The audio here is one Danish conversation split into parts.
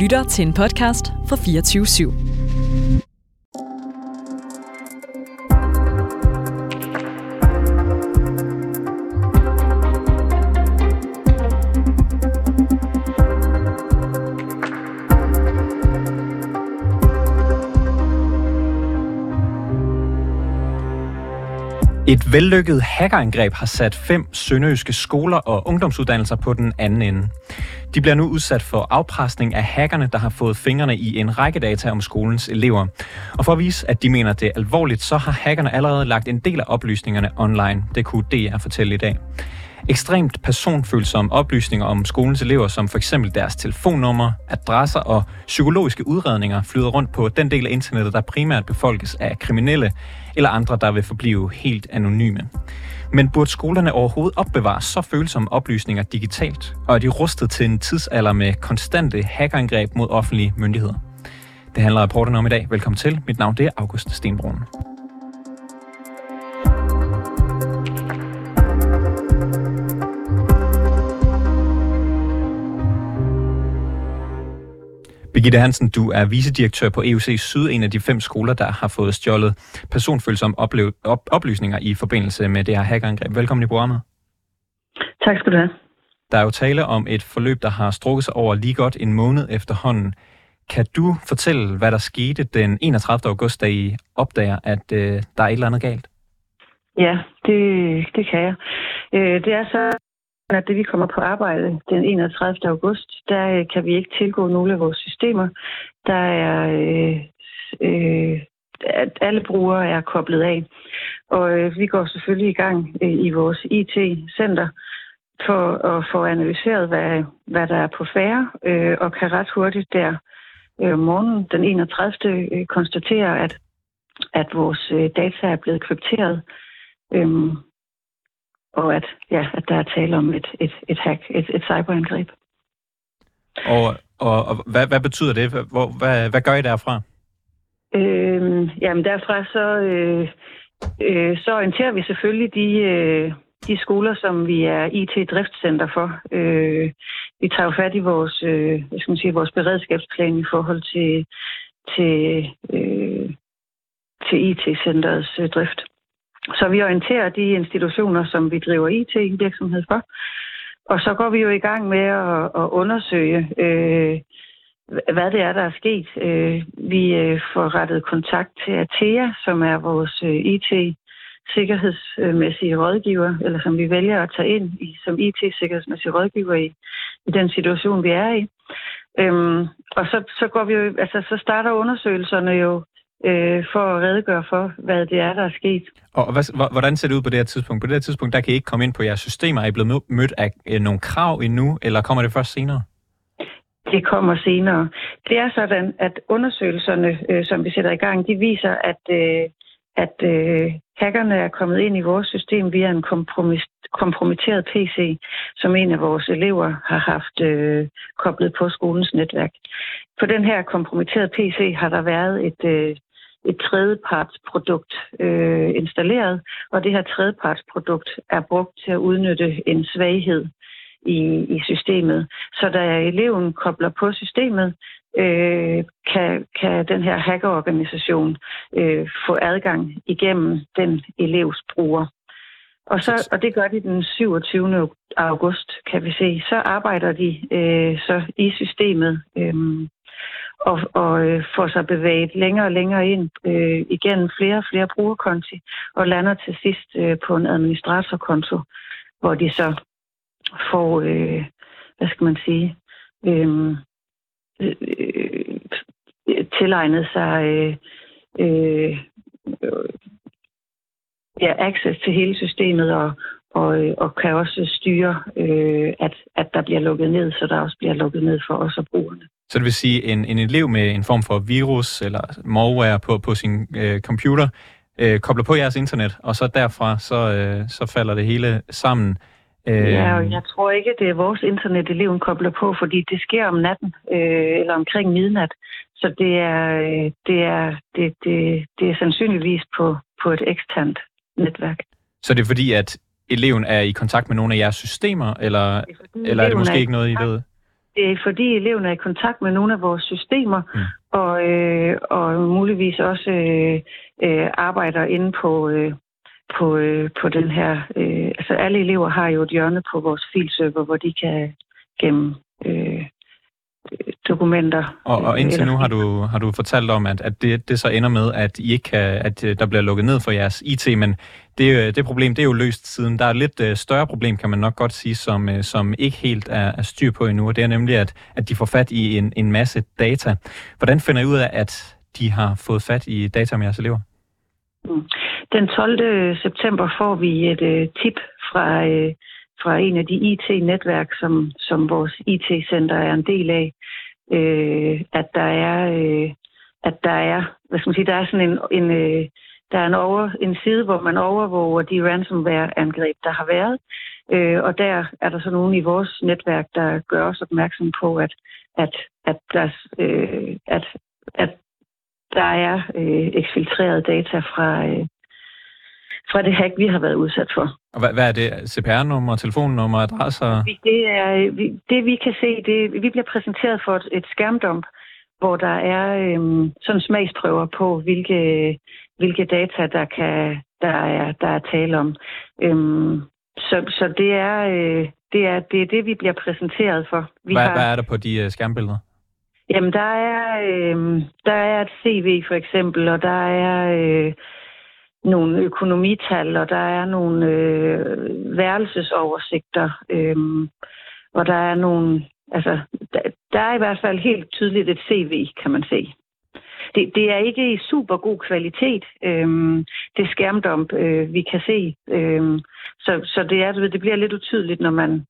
lytter til en podcast fra 24 /7. Et vellykket hackerangreb har sat fem sønderjyske skoler og ungdomsuddannelser på den anden ende. De bliver nu udsat for afpresning af hackerne, der har fået fingrene i en række data om skolens elever. Og for at vise, at de mener det er alvorligt, så har hackerne allerede lagt en del af oplysningerne online. Det kunne DR fortælle i dag. Ekstremt personfølsomme oplysninger om skolens elever, som for eksempel deres telefonnummer, adresser og psykologiske udredninger, flyder rundt på den del af internettet, der primært befolkes af kriminelle eller andre, der vil forblive helt anonyme. Men burde skolerne overhovedet opbevare så følsomme oplysninger digitalt? Og er de rustet til en tidsalder med konstante hackerangreb mod offentlige myndigheder? Det handler rapporten om i dag. Velkommen til. Mit navn det er August Stenbrun. Birgitte Hansen, du er vicedirektør på EUC Syd, en af de fem skoler, der har fået stjålet personfølsomme oplev- op- oplysninger i forbindelse med det her hackerangreb. Velkommen i programmet. Tak skal du have. Der er jo tale om et forløb, der har strukket sig over lige godt en måned efterhånden. Kan du fortælle, hvad der skete den 31. august, da I opdager, at øh, der er et eller andet galt? Ja, det, det kan jeg. Øh, det er så, når det vi kommer på arbejde den 31. august, der øh, kan vi ikke tilgå nogle af vores systemer. Der er øh, øh, at alle brugere er koblet af. Og øh, vi går selvfølgelig i gang øh, i vores IT-center for at få analyseret, hvad, hvad der er på færre, øh, og kan ret hurtigt der øh, morgen den 31. Øh, konstatere, at, at vores øh, data er blevet krypteret. Øhm, og at, ja, at der er tale om et, et, et hack, et, et cyberangreb. Og, og, og hvad, hvad betyder det? Hvor, hvad, hvad gør I derfra? Øhm, jamen derfra så, øh, øh, så orienterer vi selvfølgelig de, øh, de skoler, som vi er IT-driftscenter for. Øh, vi tager jo fat i vores, øh, hvad skal man sige, vores beredskabsplan i forhold til, til, øh, til IT-centerets øh, drift. Så vi orienterer de institutioner, som vi driver IT-virksomhed for. Og så går vi jo i gang med at, at undersøge, øh, hvad det er, der er sket. Øh, vi øh, får rettet kontakt til Atea, som er vores øh, IT-sikkerhedsmæssige rådgiver, eller som vi vælger at tage ind i, som IT-sikkerhedsmæssige rådgiver i, i den situation, vi er i. Øhm, og så, så går vi jo, altså så starter undersøgelserne jo øh, for at redegøre for, hvad det er, der er sket. Og hvad, hvordan ser det ud på det her tidspunkt? På det her tidspunkt, der kan I ikke komme ind på jeres systemer. Er I blevet mødt af øh, nogle krav endnu, eller kommer det først senere? Det kommer senere. Det er sådan, at undersøgelserne, øh, som vi sætter i gang, de viser, at, øh, at øh, hackerne er kommet ind i vores system via en kompromitteret PC, som en af vores elever har haft øh, koblet på skolens netværk. På den her kompromitterede PC har der været et, øh, et tredjepartsprodukt øh, installeret, og det her tredjepartsprodukt er brugt til at udnytte en svaghed i, i systemet. Så da eleven kobler på systemet, øh, kan, kan den her hackerorganisation øh, få adgang igennem den elevs bruger. Og, så, og det gør de den 27. august, kan vi se. Så arbejder de øh, så i systemet øh, og, og øh, får sig bevæget længere og længere ind øh, igennem flere og flere brugerkonti og lander til sidst øh, på en administratorkonto, hvor de så får, øh, hvad skal man sige, øh, øh, tilegnet sig øh, øh, ja, access til hele systemet og, og, øh, og kan også styre, øh, at, at der bliver lukket ned, så der også bliver lukket ned for os og brugerne. Så det vil sige, en, en elev med en form for virus eller malware på, på sin øh, computer øh, kobler på jeres internet, og så derfra så, øh, så falder det hele sammen. Øh... Ja, og jeg tror ikke, det er vores internet, eleven kobler på, fordi det sker om natten øh, eller omkring midnat. Så det er, øh, det er, det, det, det er sandsynligvis på, på et eksternt netværk. Så det er fordi, at eleven er i kontakt med nogle af jeres systemer, eller, er eller er det måske ikke noget, I ved? Det er fordi eleven er i kontakt med nogle af vores systemer, mm. og, øh, og muligvis også øh, øh, arbejder inde på, øh, på, øh, på den her... Øh, altså alle elever har jo et hjørne på vores filserver, hvor de kan gemme øh, dokumenter. Og, og indtil nu har du, har du fortalt om, at, at det, det så ender med, at I ikke kan, at øh, der bliver lukket ned for jeres IT, men det, øh, det problem, det er jo løst siden. Der er et lidt uh, større problem, kan man nok godt sige, som, som ikke helt er, er styr på endnu, og det er nemlig, at, at de får fat i en, en masse data. Hvordan finder I ud af, at de har fået fat i data om jeres elever? Mm. Den 12. september får vi et tip fra, fra en af de IT-netværk, som, som vores IT-center er en del af, øh, at der er, øh, at der er, hvad skal man sige, der er sådan en, en øh, der er en, over, en side, hvor man overvåger de ransomware-angreb, der har været. Øh, og der er der så nogen i vores netværk, der gør os opmærksom på, at, at, at, der, øh, at, at der er øh, eksfiltreret data fra, øh, fra det hack, vi har været udsat for. Og hvad, hvad er det? CPR-nummer, telefonnummer, adresser? Det, er, det vi kan se, det, vi bliver præsenteret for et, et skærmdump, hvor der er øhm, sådan smagsprøver på, hvilke, hvilke data, der, kan, der, er, der er tale om. Øhm, så, så det er, øh, det er det, er det, vi bliver præsenteret for. Vi hvad, har, hvad er der på de uh, skærmbilleder? Jamen, der er, øh, der er et CV for eksempel, og der er øh, nogle økonomital, og der er nogle øh, værelsesoversigter, øh, og der er nogle, altså, der, der er i hvert fald helt tydeligt et CV, kan man se. Det, det er ikke i super god kvalitet, øh, det skærmdump, øh, vi kan se. Øh, så så det, er, det bliver lidt utydeligt, når man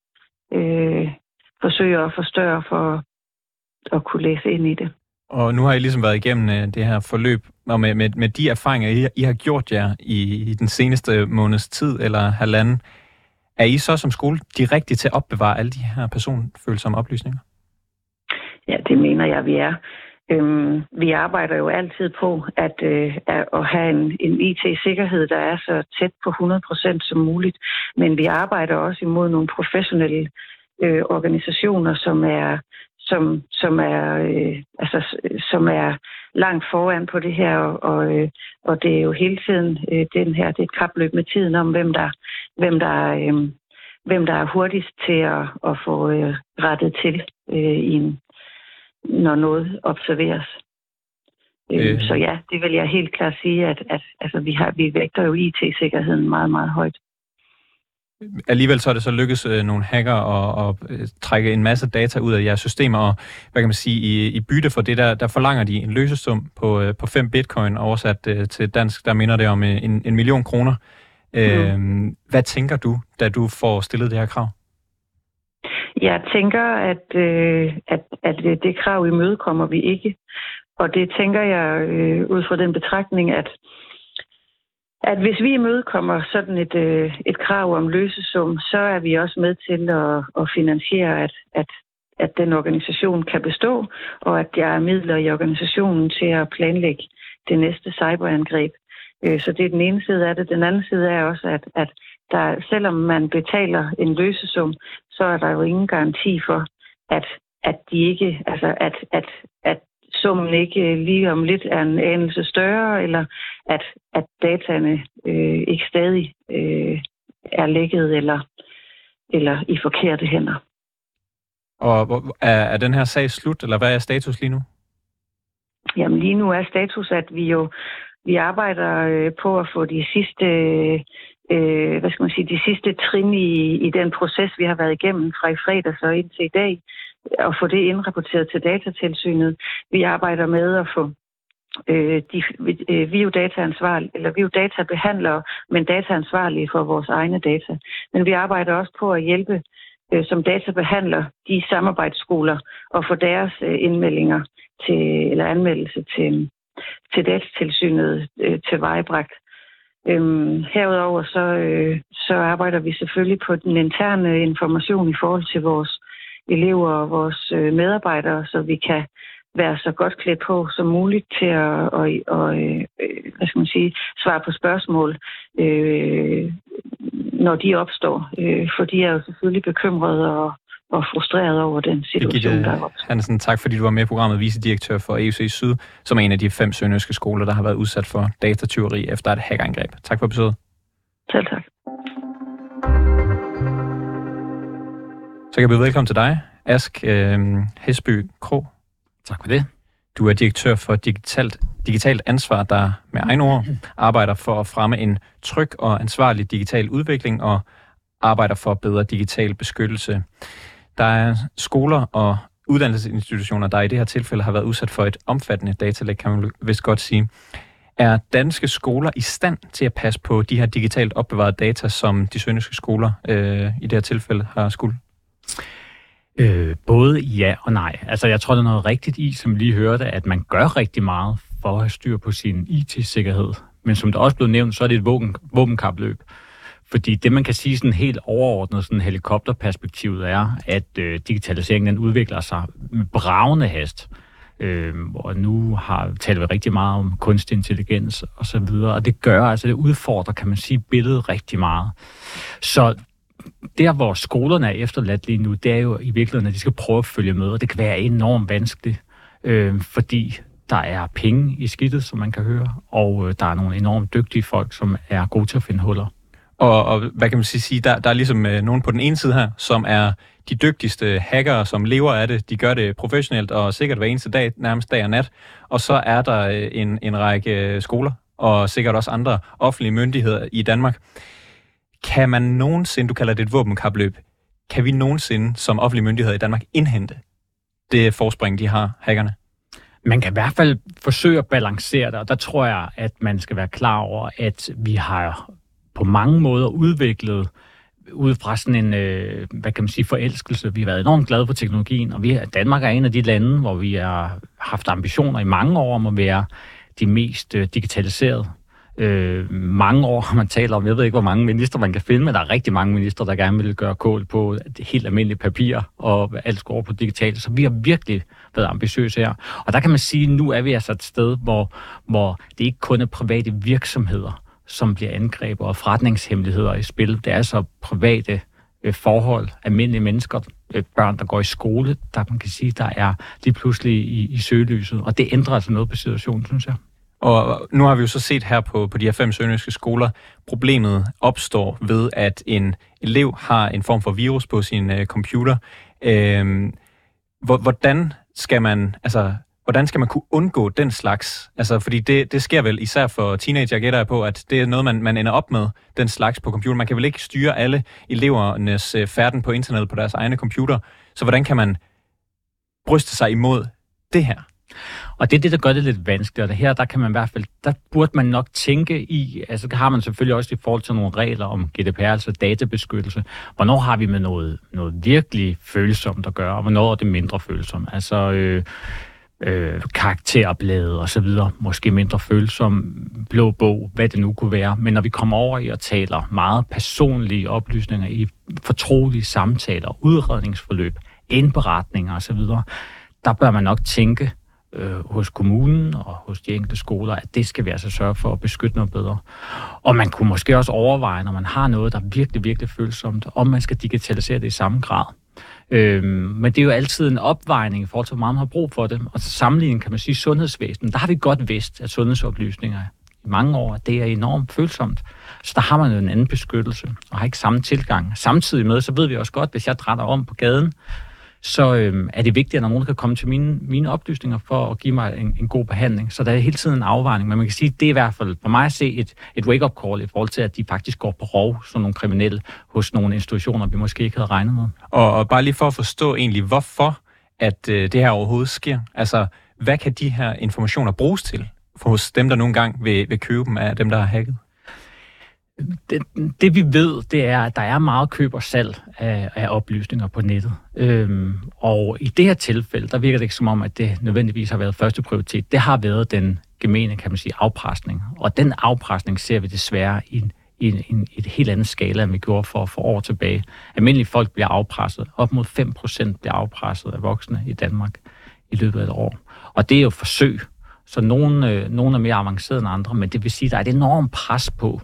øh, forsøger at forstørre for at kunne læse ind i det. Og nu har I ligesom været igennem øh, det her forløb, og med, med, med de erfaringer, I, I har gjort jer i, i den seneste måneds tid eller halvanden, er I så som skole de rigtige til at opbevare alle de her personfølsomme oplysninger? Ja, det mener jeg, vi er. Øhm, vi arbejder jo altid på at, øh, at have en, en IT-sikkerhed, der er så tæt på 100% som muligt. Men vi arbejder også imod nogle professionelle øh, organisationer, som er som, som, er, øh, altså, som er langt foran på det her, og, og, øh, og det er jo hele tiden øh, den her, det er et kapløb med tiden om, hvem der, hvem der, øh, hvem der er hurtigst til at, at få øh, rettet til, øh, i en, når noget observeres. Øh. øh. Så ja, det vil jeg helt klart sige, at, at altså, vi, har, vi vægter jo IT-sikkerheden meget, meget højt alligevel så er det så lykkes øh, nogle hacker at, at øh, trække en masse data ud af jeres systemer, og hvad kan man sige, i, i bytte for det, der, der forlanger de en løsesum på, øh, på 5 bitcoin, oversat øh, til dansk, der minder det om øh, en, en million kroner. Øh, mm. Hvad tænker du, da du får stillet det her krav? Jeg tænker, at, øh, at, at det krav imødekommer vi ikke. Og det tænker jeg øh, ud fra den betragtning, at at hvis vi imødekommer sådan et, øh, et krav om løsesum, så er vi også med til at, at finansiere, at, at, at den organisation kan bestå, og at der er midler i organisationen til at planlægge det næste cyberangreb. Øh, så det er den ene side af det. Den anden side er også, at, at der, selvom man betaler en løsesum, så er der jo ingen garanti for, at, at de ikke, altså at, at, at summen ikke lige om lidt er en anelse større, eller at, at dataene øh, ikke stadig øh, er lækket eller, eller i forkerte hænder. Og er, er den her sag slut, eller hvad er status lige nu? Jamen lige nu er status, at vi jo vi arbejder øh, på at få de sidste øh, hvad skal man sige, de sidste trin i, i den proces, vi har været igennem fra i fredags og indtil i dag, og få det indrapporteret til datatilsynet. Vi arbejder med at få øh, de, øh, vi er jo dataansvarlige, eller vi er jo databehandlere, men dataansvarlige for vores egne data. Men vi arbejder også på at hjælpe øh, som databehandler de samarbejdsskoler og få deres øh, indmeldinger til, eller anmeldelse til, til datatilsynet øh, til vejbragt. Øhm, herudover så, øh, så arbejder vi selvfølgelig på den interne information i forhold til vores elever og vores øh, medarbejdere, så vi kan være så godt klædt på som muligt til at og, og, øh, hvad skal man sige, svare på spørgsmål, øh, når de opstår. Øh, for de er jo selvfølgelig bekymrede og og frustreret over den situation, Birgitte der er opstået. Hansen, tak fordi du var med i programmet, vicedirektør for EUC Syd, som er en af de fem sønderjyske skoler, der har været udsat for datatyveri efter et hackerangreb. Tak for besøget. Selv tak. Så kan jeg byde velkommen til dig, Ask øh, Hesby Kro. Tak for det. Du er direktør for digitalt, digitalt ansvar, der med egen ord arbejder for at fremme en tryg og ansvarlig digital udvikling og arbejder for bedre digital beskyttelse. Der er skoler og uddannelsesinstitutioner, der i det her tilfælde har været udsat for et omfattende datalæg, kan man vist godt sige. Er danske skoler i stand til at passe på de her digitalt opbevarede data, som de sønderjyske skoler øh, i det her tilfælde har skulle? Øh, både ja og nej. Altså, jeg tror, der er noget rigtigt i, som vi lige hørte, at man gør rigtig meget for at have styr på sin IT-sikkerhed. Men som det også blev nævnt, så er det et våben, våbenkapløb. Fordi det, man kan sige sådan helt overordnet, sådan helikopterperspektivet, er, at øh, digitaliseringen den udvikler sig med bravende hast. Øh, og nu har taler vi rigtig meget om kunstig intelligens og så videre, og det gør, altså det udfordrer, kan man sige, billedet rigtig meget. Så der, hvor skolerne er efterladt lige nu, det er jo i virkeligheden, at de skal prøve at følge med, og det kan være enormt vanskeligt, øh, fordi der er penge i skidtet, som man kan høre, og øh, der er nogle enormt dygtige folk, som er gode til at finde huller. Og, og hvad kan man sige, der, der er ligesom øh, nogen på den ene side her, som er de dygtigste hackere, som lever af det. De gør det professionelt og sikkert hver eneste dag, nærmest dag og nat. Og så er der øh, en, en række øh, skoler, og sikkert også andre offentlige myndigheder i Danmark. Kan man nogensinde, du kalder det et våbenkapløb, kan vi nogensinde som offentlige myndigheder i Danmark indhente det forspring, de har, hackerne? Man kan i hvert fald forsøge at balancere det, og der tror jeg, at man skal være klar over, at vi har på mange måder udviklet ud fra sådan en, øh, hvad kan man sige, forelskelse. Vi har været enormt glade for teknologien, og vi, Danmark er en af de lande, hvor vi har haft ambitioner i mange år om at være de mest øh, digitaliserede. Øh, mange år har man talt om, jeg ved ikke, hvor mange minister man kan finde, men der er rigtig mange minister, der gerne vil gøre kål på helt almindelige papir, og alt skal over på digitalt. Så vi har virkelig været ambitiøse her. Og der kan man sige, at nu er vi altså et sted, hvor, hvor det ikke kun er private virksomheder, som bliver angrebet, og forretningshemmeligheder i spil. Det er altså private øh, forhold, almindelige mennesker, øh, børn, der går i skole, der man kan sige, der er lige pludselig i, i søgelyset. Og det ændrer altså noget på situationen, synes jeg. Og nu har vi jo så set her på, på de her fem sønderjyske skoler, problemet opstår ved, at en elev har en form for virus på sin øh, computer. Øh, hvordan skal man, altså, hvordan skal man kunne undgå den slags? Altså, fordi det, det sker vel især for teenager, gætter jeg på, at det er noget, man, man ender op med, den slags på computer. Man kan vel ikke styre alle elevernes øh, færden på internettet på deres egne computer. Så hvordan kan man bryste sig imod det her? Og det er det, der gør det lidt vanskeligt. Og her, der kan man i hvert fald, der burde man nok tænke i, altså har man selvfølgelig også i forhold til nogle regler om GDPR, altså databeskyttelse. Hvornår har vi med noget, noget virkelig følsomt at gøre, og hvornår er det mindre følsomt? Altså, øh, øh, karakterblade og så videre, måske mindre følsom, blå bog, hvad det nu kunne være. Men når vi kommer over i at taler meget personlige oplysninger i fortrolige samtaler, udredningsforløb, indberetninger og så videre, der bør man nok tænke øh, hos kommunen og hos de enkelte skoler, at det skal vi altså sørge for at beskytte noget bedre. Og man kunne måske også overveje, når man har noget, der er virkelig, virkelig følsomt, om man skal digitalisere det i samme grad. Øhm, men det er jo altid en opvejning i forhold til, hvor meget man har brug for det. Og til sammenligning kan man sige, sundhedsvæsenet, der har vi godt vidst, at sundhedsoplysninger i mange år, det er enormt følsomt. Så der har man jo en anden beskyttelse, og har ikke samme tilgang. Samtidig med, så ved vi også godt, hvis jeg drætter om på gaden, så øhm, er det vigtigt, at nogen kan komme til mine, mine oplysninger for at give mig en, en god behandling. Så der er hele tiden en afvejning, men man kan sige, at det er i hvert fald for mig at se et, et wake-up call i forhold til, at de faktisk går på rov, som nogle kriminelle, hos nogle institutioner, vi måske ikke havde regnet med. Og, og bare lige for at forstå egentlig, hvorfor at øh, det her overhovedet sker. Altså, hvad kan de her informationer bruges til for hos dem, der nogle gange vil, vil købe dem af dem, der har hacket? Det, det vi ved, det er, at der er meget køb og salg af, af oplysninger på nettet. Øhm, og i det her tilfælde, der virker det ikke som om, at det nødvendigvis har været første prioritet. Det har været den gemene, kan man sige, afpresning. Og den afpresning ser vi desværre i en, i en, en, et helt andet skala, end vi gjorde for, for år tilbage. Almindelige folk bliver afpresset. Op mod 5% bliver afpresset af voksne i Danmark i løbet af et år. Og det er jo forsøg. Så nogle, øh, nogle er mere avancerede end andre, men det vil sige, at der er et enormt pres på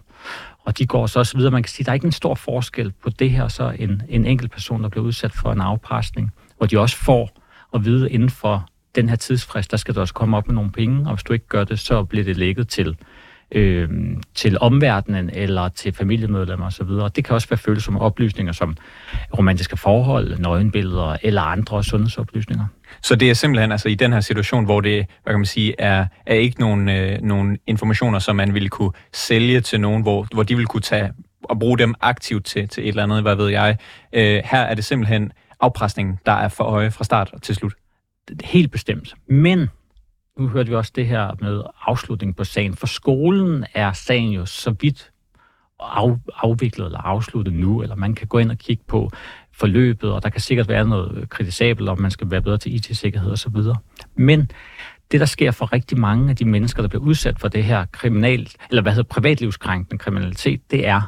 og de går så også videre. Man kan sige, at der er ikke en stor forskel på det her, så en, en enkelt person, der bliver udsat for en afpresning, hvor de også får at vide inden for den her tidsfrist, der skal du også komme op med nogle penge, og hvis du ikke gør det, så bliver det lægget til øh, til omverdenen eller til familiemedlemmer osv. Det kan også være følsomme oplysninger som romantiske forhold, nøgenbilleder eller andre sundhedsoplysninger. Så det er simpelthen altså i den her situation, hvor det hvad kan man sige, er, er ikke nogen, øh, nogen informationer, som man ville kunne sælge til nogen, hvor, hvor de vil kunne tage og bruge dem aktivt til, til et eller andet, hvad ved jeg. Øh, her er det simpelthen afpresningen, der er for øje fra start til slut. Helt bestemt. Men nu hørte vi også det her med afslutning på sagen. For skolen er sagen jo så vidt af, afviklet eller afsluttet nu, eller man kan gå ind og kigge på forløbet, og der kan sikkert være noget kritisabelt, om man skal være bedre til IT-sikkerhed osv. Men det, der sker for rigtig mange af de mennesker, der bliver udsat for det her kriminal, eller hvad hedder privatlivskrænkende kriminalitet, det er,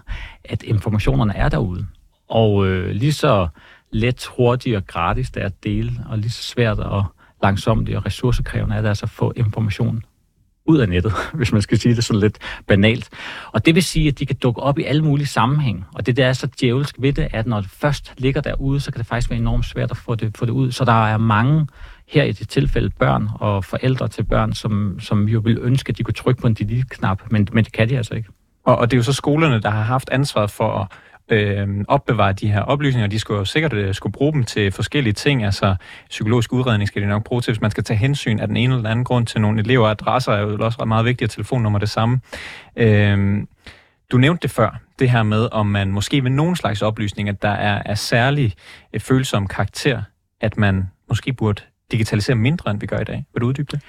at informationerne er derude. Og øh, lige så let, hurtigt og gratis det er at dele, og lige så svært at langsomt og ressourcekrævende er det altså at få information ud af nettet, hvis man skal sige det sådan lidt banalt. Og det vil sige, at de kan dukke op i alle mulige sammenhæng. Og det, der er så djævelsk ved det, er, at når det først ligger derude, så kan det faktisk være enormt svært at få det, få det ud. Så der er mange, her i det tilfælde børn og forældre til børn, som, som jo vil ønske, at de kunne trykke på en delete-knap, men, men det kan de altså ikke. Og, og det er jo så skolerne, der har haft ansvaret for at øh, opbevare de her oplysninger. De skulle jo sikkert øh, skulle bruge dem til forskellige ting. Altså psykologisk udredning skal de nok bruge til, hvis man skal tage hensyn af den ene eller anden grund til nogle elever. Adresser er jo også ret meget vigtigt, og telefonnummer det samme. Øh, du nævnte det før, det her med, om man måske ved nogen slags oplysninger, der er af særlig øh, følsom karakter, at man måske burde digitalisere mindre, end vi gør i dag. Vil du uddybe det?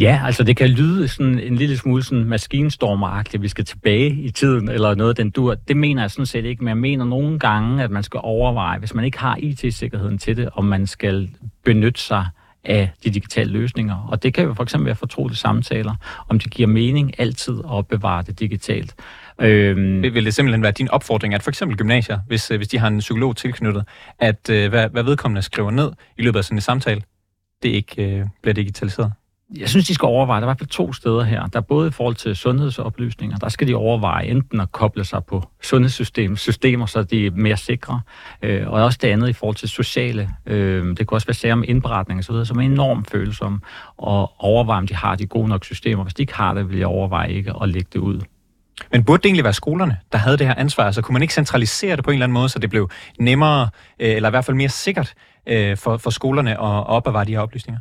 Ja, altså det kan lyde sådan en lille smule sådan maskinstormeragtigt, vi skal tilbage i tiden, eller noget den dur. Det mener jeg sådan set ikke, men jeg mener nogle gange, at man skal overveje, hvis man ikke har IT-sikkerheden til det, om man skal benytte sig af de digitale løsninger. Og det kan jo for eksempel være fortrolige samtaler, om det giver mening altid at bevare det digitalt. Øhm, vil det simpelthen være din opfordring, at for eksempel gymnasier, hvis, øh, hvis de har en psykolog tilknyttet, at øh, hvad, hvad vedkommende skriver ned i løbet af sådan en samtale, det ikke øh, bliver digitaliseret? Jeg synes, de skal overveje, der er i hvert fald to steder her. Der er både i forhold til sundhedsoplysninger, der skal de overveje enten at koble sig på sundhedssystemer, systemer, så de er mere sikre, øh, og også det andet i forhold til sociale. Øh, det kan også være sager om indberetning og så videre, som er enormt følsomme, og overveje, om de har de gode nok systemer. Hvis de ikke har det, vil jeg overveje ikke at lægge det ud. Men burde det egentlig være skolerne, der havde det her ansvar? Altså kunne man ikke centralisere det på en eller anden måde, så det blev nemmere, øh, eller i hvert fald mere sikkert øh, for, for skolerne at opbevare de her oplysninger?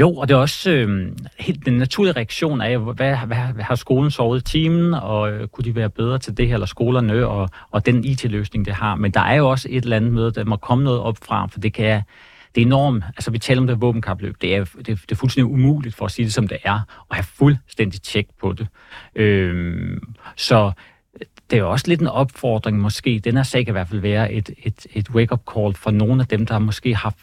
Jo, og det er også øh, helt den naturlige reaktion af, hvad, hvad, hvad har skolen sovet i timen, og øh, kunne de være bedre til det her, eller skolerne, og, og den IT-løsning, det har. Men der er jo også et eller andet med, der må komme noget op fra, for det kan det er enormt, altså vi taler om det våbenkapløb, det er, det, det er fuldstændig umuligt for at sige det som det er, og have fuldstændig tjek på det. Øhm, øh, så det er jo også lidt en opfordring måske, den her sag kan i hvert fald være et, et, et wake-up call for nogle af dem, der måske har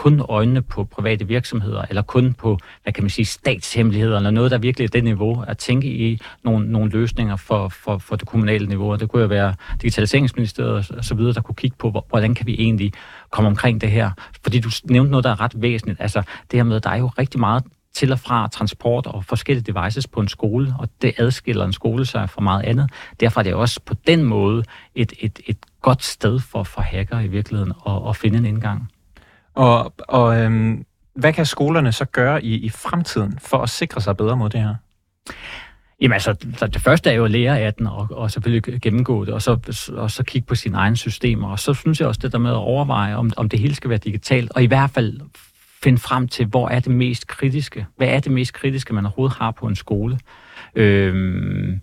kun øjnene på private virksomheder, eller kun på, hvad kan man sige, statshemmeligheder, eller noget, der virkelig er det niveau, at tænke i nogle, nogle løsninger for, for, for det kommunale niveau. Og det kunne jo være Digitaliseringsministeriet og så videre, der kunne kigge på, hvordan kan vi egentlig komme omkring det her. Fordi du nævnte noget, der er ret væsentligt. Altså det her med, at der er jo rigtig meget til og fra transport og forskellige devices på en skole, og det adskiller en skole sig fra meget andet. Derfor er det også på den måde et, et, et godt sted for, for hacker i virkeligheden at, at finde en indgang. Og, og øhm, hvad kan skolerne så gøre i, i fremtiden for at sikre sig bedre mod det her? Jamen altså, det første er jo at lære af den, og, og selvfølgelig gennemgå det, og så, og så kigge på sine egne systemer. Og så synes jeg også det der med at overveje, om, om det hele skal være digitalt, og i hvert fald finde frem til, hvor er det mest kritiske? Hvad er det mest kritiske, man overhovedet har på en skole? Øhm,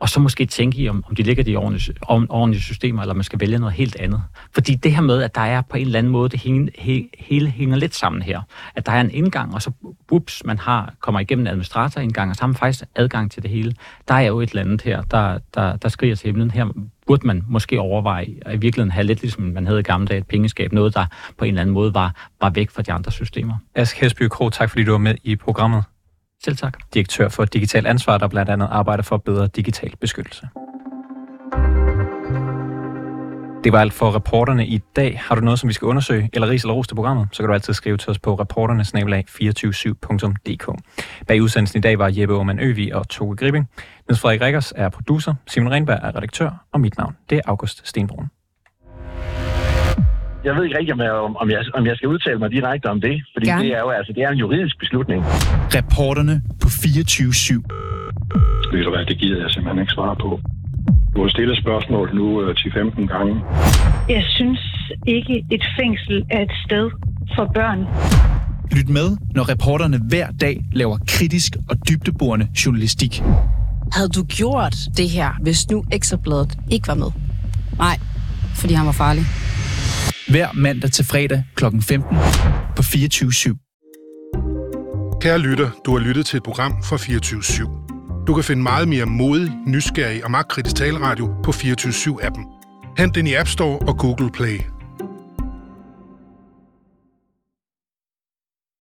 og så måske tænke i, om, om de ligger de ordentlige, ordentlige systemer, eller man skal vælge noget helt andet. Fordi det her med, at der er på en eller anden måde, det hele, hele hænger lidt sammen her. At der er en indgang, og så ups, man har, kommer igennem en administratorindgang, og så har man faktisk adgang til det hele. Der er jo et eller andet her, der, der, der skriger til himlen. Her burde man måske overveje at i virkeligheden have lidt ligesom man havde i gamle dage et pengeskab, noget der på en eller anden måde var, var væk fra de andre systemer. Ask Hesby Kro, tak fordi du var med i programmet. Selv tak. Direktør for Digital Ansvar, der blandt andet arbejder for bedre digital beskyttelse. Det var alt for reporterne i dag. Har du noget, som vi skal undersøge, eller ris eller ros til programmet, så kan du altid skrive til os på reporternesnabelag247.dk. Bag udsendelsen i dag var Jeppe Aumann Øvi og Toge Gripping. Niels Frederik Rikkers er producer, Simon Renberg er redaktør, og mit navn det er August Stenbrun. Jeg ved ikke rigtig, om jeg, om, jeg, om jeg skal udtale mig direkte om det, fordi Gerne. det er jo altså, det er en juridisk beslutning. Reporterne på 24-7. Ved du hvad, det gider jeg simpelthen ikke svare på. Du har stillet spørgsmål nu øh, til 15 gange. Jeg synes ikke, et fængsel er et sted for børn. Lyt med, når reporterne hver dag laver kritisk og dybdeborende journalistik. Havde du gjort det her, hvis nu Ekstrabladet ikke var med? Nej, fordi han var farlig. Hver mandag til fredag kl. 15 på 24.7. Kære lytter, du har lyttet til et program fra 24.7. Du kan finde meget mere modig, nysgerrig og magtkritisk taleradio på 24.7-appen. Hent den i App Store og Google Play.